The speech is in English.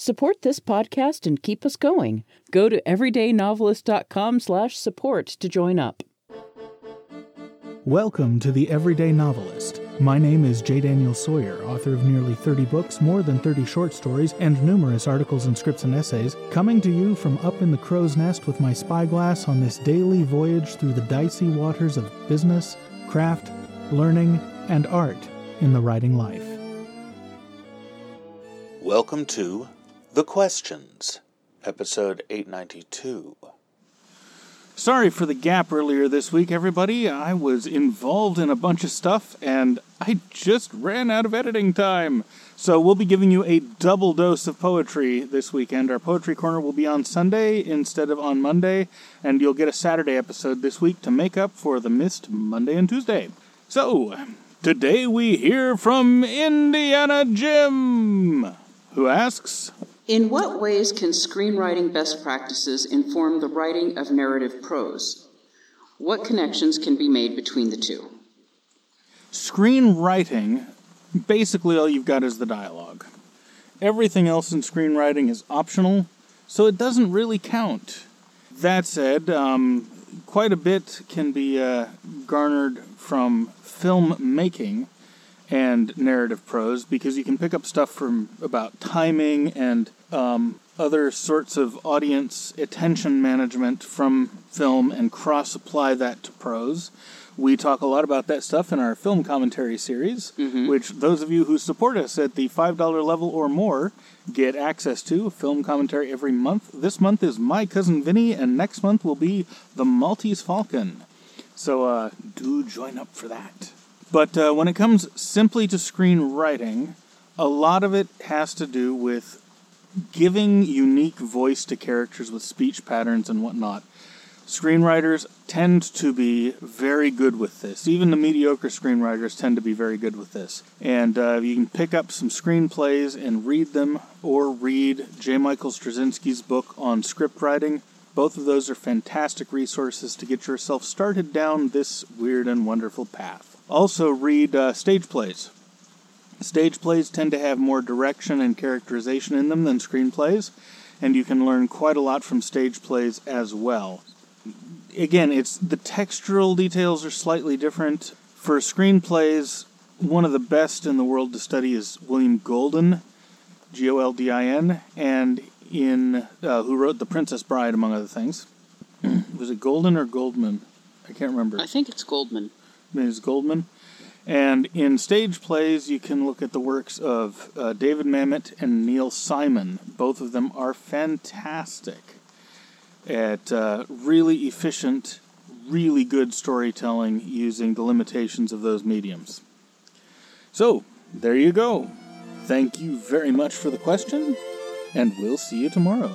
Support this podcast and keep us going. Go to everydaynovelist.com slash support to join up. Welcome to The Everyday Novelist. My name is J. Daniel Sawyer, author of nearly 30 books, more than 30 short stories, and numerous articles and scripts and essays, coming to you from up in the crow's nest with my spyglass on this daily voyage through the dicey waters of business, craft, learning, and art in the writing life. Welcome to The Questions, episode 892. Sorry for the gap earlier this week, everybody. I was involved in a bunch of stuff and I just ran out of editing time. So we'll be giving you a double dose of poetry this weekend. Our poetry corner will be on Sunday instead of on Monday, and you'll get a Saturday episode this week to make up for the missed Monday and Tuesday. So, today we hear from Indiana Jim, who asks In what ways can screenwriting best practices inform the writing of narrative prose? What connections can be made between the two? Screenwriting, basically all you've got is the dialogue. Everything else in screenwriting is optional, so it doesn't really count. That said, um, quite a bit can be uh, garnered from film making and narrative prose because you can pick up stuff from about timing and um, other sorts of audience attention management from film and cross apply that to prose. We talk a lot about that stuff in our film commentary series, which those of you who support us at the $5 level or more get access to film commentary every month. This month is My Cousin Vinny, and next month will be The Maltese Falcon. So uh, do join up for that. But uh, when it comes simply to screenwriting, a lot of it has to do with giving unique voice to characters with speech patterns and whatnot. Screenwriters tend to be very good with this. Even the mediocre screenwriters tend to be very good with this. And uh, you can pick up some screenplays and read them, or read J. Michael Straczynski's book on script writing. Both of those are fantastic resources to get yourself started down this weird and wonderful path. Also, read uh, stage plays. Stage plays tend to have more direction and characterization in them than screenplays, and you can learn quite a lot from stage plays as well. Again, it's the textural details are slightly different. For screenplays, one of the best in the world to study is William Golden, G O L D I N, and in uh, who wrote The Princess Bride, among other things. Was it Golden or Goldman? I can't remember. I think it's Goldman. Ms. Goldman. And in stage plays, you can look at the works of uh, David Mamet and Neil Simon. Both of them are fantastic at uh, really efficient, really good storytelling using the limitations of those mediums. So, there you go. Thank you very much for the question, and we'll see you tomorrow.